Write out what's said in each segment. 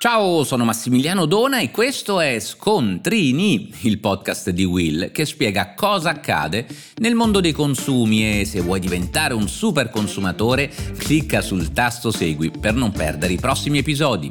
Ciao, sono Massimiliano Dona e questo è Scontrini, il podcast di Will che spiega cosa accade nel mondo dei consumi e se vuoi diventare un super consumatore clicca sul tasto segui per non perdere i prossimi episodi.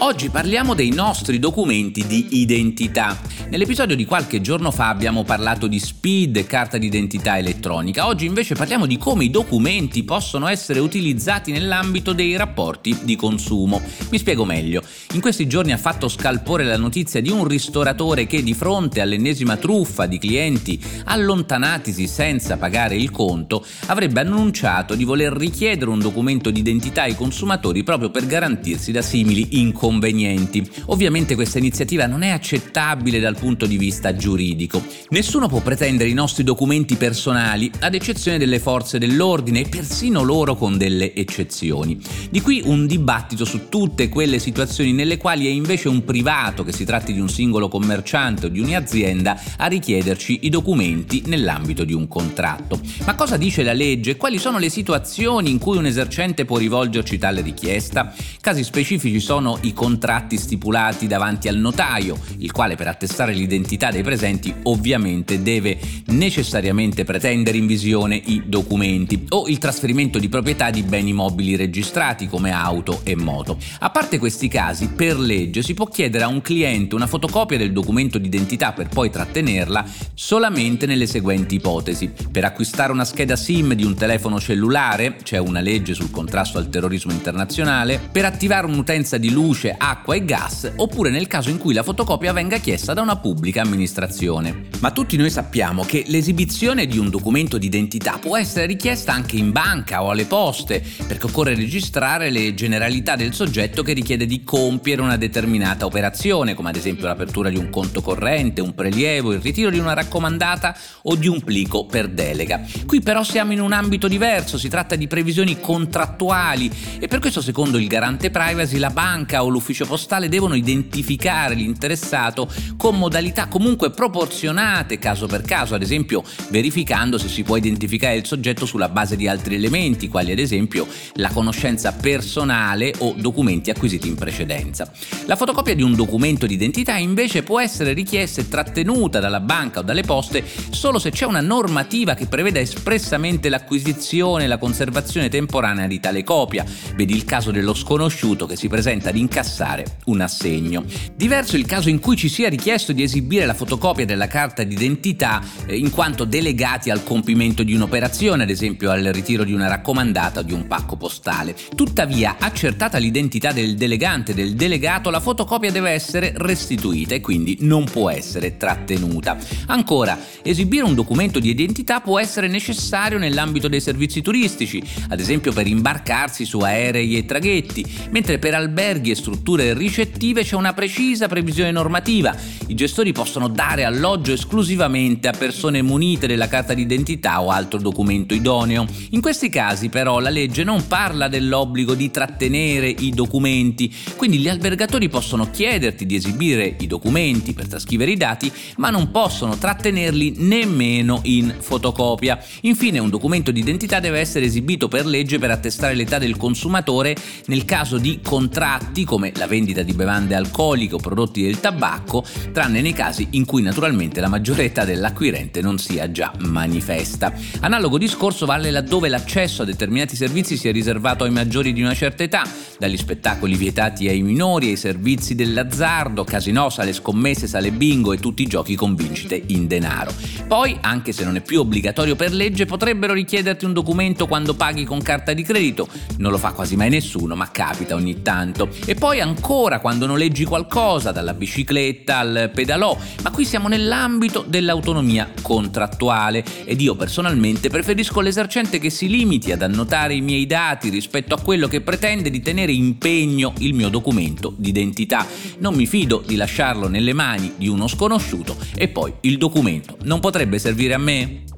Oggi parliamo dei nostri documenti di identità Nell'episodio di qualche giorno fa abbiamo parlato di SPID carta d'identità elettronica, oggi invece parliamo di come i documenti possono essere utilizzati nell'ambito dei rapporti di consumo. Mi spiego meglio. In questi giorni ha fatto scalpore la notizia di un ristoratore che di fronte all'ennesima truffa di clienti allontanatisi senza pagare il conto avrebbe annunciato di voler richiedere un documento di identità ai consumatori proprio per garantirsi da simili inconvenienti. Ovviamente questa iniziativa non è accettabile dal punto di vista giuridico. Nessuno può pretendere i nostri documenti personali, ad eccezione delle forze dell'ordine e persino loro con delle eccezioni. Di qui un dibattito su tutte quelle situazioni nelle quali è invece un privato, che si tratti di un singolo commerciante o di un'azienda, a richiederci i documenti nell'ambito di un contratto. Ma cosa dice la legge? Quali sono le situazioni in cui un esercente può rivolgerci tale richiesta? Casi specifici sono i contratti stipulati davanti al notaio, il quale per attestare attestare l'identità dei presenti ovviamente deve necessariamente pretendere in visione i documenti o il trasferimento di proprietà di beni mobili registrati come auto e moto. A parte questi casi, per legge si può chiedere a un cliente una fotocopia del documento d'identità per poi trattenerla solamente nelle seguenti ipotesi. Per acquistare una scheda SIM di un telefono cellulare, c'è una legge sul contrasto al terrorismo internazionale, per attivare un'utenza di luce, acqua e gas, oppure nel caso in cui la fotocopia venga chiesta da una pubblica amministrazione. Ma tutti noi sappiamo che l'esibizione di un documento d'identità può essere richiesta anche in banca o alle poste, perché occorre registrare le generalità del soggetto che richiede di compiere una determinata operazione, come ad esempio l'apertura di un conto corrente, un prelievo, il ritiro di una raccomandata o di un plico per delega. Qui però siamo in un ambito diverso, si tratta di previsioni contrattuali e per questo secondo il garante privacy la banca o l'ufficio postale devono identificare l'interessato con modalità comunque proporzionate caso per caso, ad esempio verificando se si può identificare il soggetto sulla base di altri elementi, quali ad esempio la conoscenza personale o documenti acquisiti in precedenza. La fotocopia di un documento di identità invece può essere richiesta e trattenuta dalla banca o dalle poste solo se c'è una normativa che preveda espressamente l'acquisizione e la conservazione temporanea di tale copia, vedi il caso dello sconosciuto che si presenta ad incassare un assegno. Diverso il caso in cui ci sia richiesto di di esibire la fotocopia della carta d'identità eh, in quanto delegati al compimento di un'operazione, ad esempio al ritiro di una raccomandata o di un pacco postale. Tuttavia, accertata l'identità del delegante del delegato, la fotocopia deve essere restituita e quindi non può essere trattenuta. Ancora, esibire un documento di identità può essere necessario nell'ambito dei servizi turistici, ad esempio per imbarcarsi su aerei e traghetti, mentre per alberghi e strutture ricettive c'è una precisa previsione normativa. I gestori possono dare alloggio esclusivamente a persone munite della carta d'identità o altro documento idoneo. In questi casi però la legge non parla dell'obbligo di trattenere i documenti, quindi gli albergatori possono chiederti di esibire i documenti per trascrivere i dati, ma non possono trattenerli nemmeno in fotocopia. Infine un documento di identità deve essere esibito per legge per attestare l'età del consumatore nel caso di contratti come la vendita di bevande alcoliche o prodotti del tabacco, tranne nei casi in cui naturalmente la maggiore età dell'acquirente non sia già manifesta. Analogo discorso vale laddove l'accesso a determinati servizi sia riservato ai maggiori di una certa età, dagli spettacoli vietati ai minori, ai servizi dell'azzardo, casino, sale scommesse, sale bingo e tutti i giochi con vincite in denaro. Poi, anche se non è più obbligatorio per legge, potrebbero richiederti un documento quando paghi con carta di credito. Non lo fa quasi mai nessuno, ma capita ogni tanto. E poi ancora quando noleggi qualcosa, dalla bicicletta al pedalò, ma qui siamo nell'ambito dell'autonomia contrattuale ed io personalmente preferisco l'esercente che si limiti ad annotare i miei dati rispetto a quello che pretende di tenere impegno il mio documento d'identità. Non mi fido di lasciarlo nelle mani di uno sconosciuto e poi il documento non potrebbe servire a me?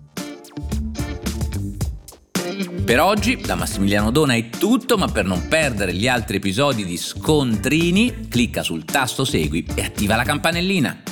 Per oggi da Massimiliano Dona è tutto, ma per non perdere gli altri episodi di Scontrini, clicca sul tasto Segui e attiva la campanellina.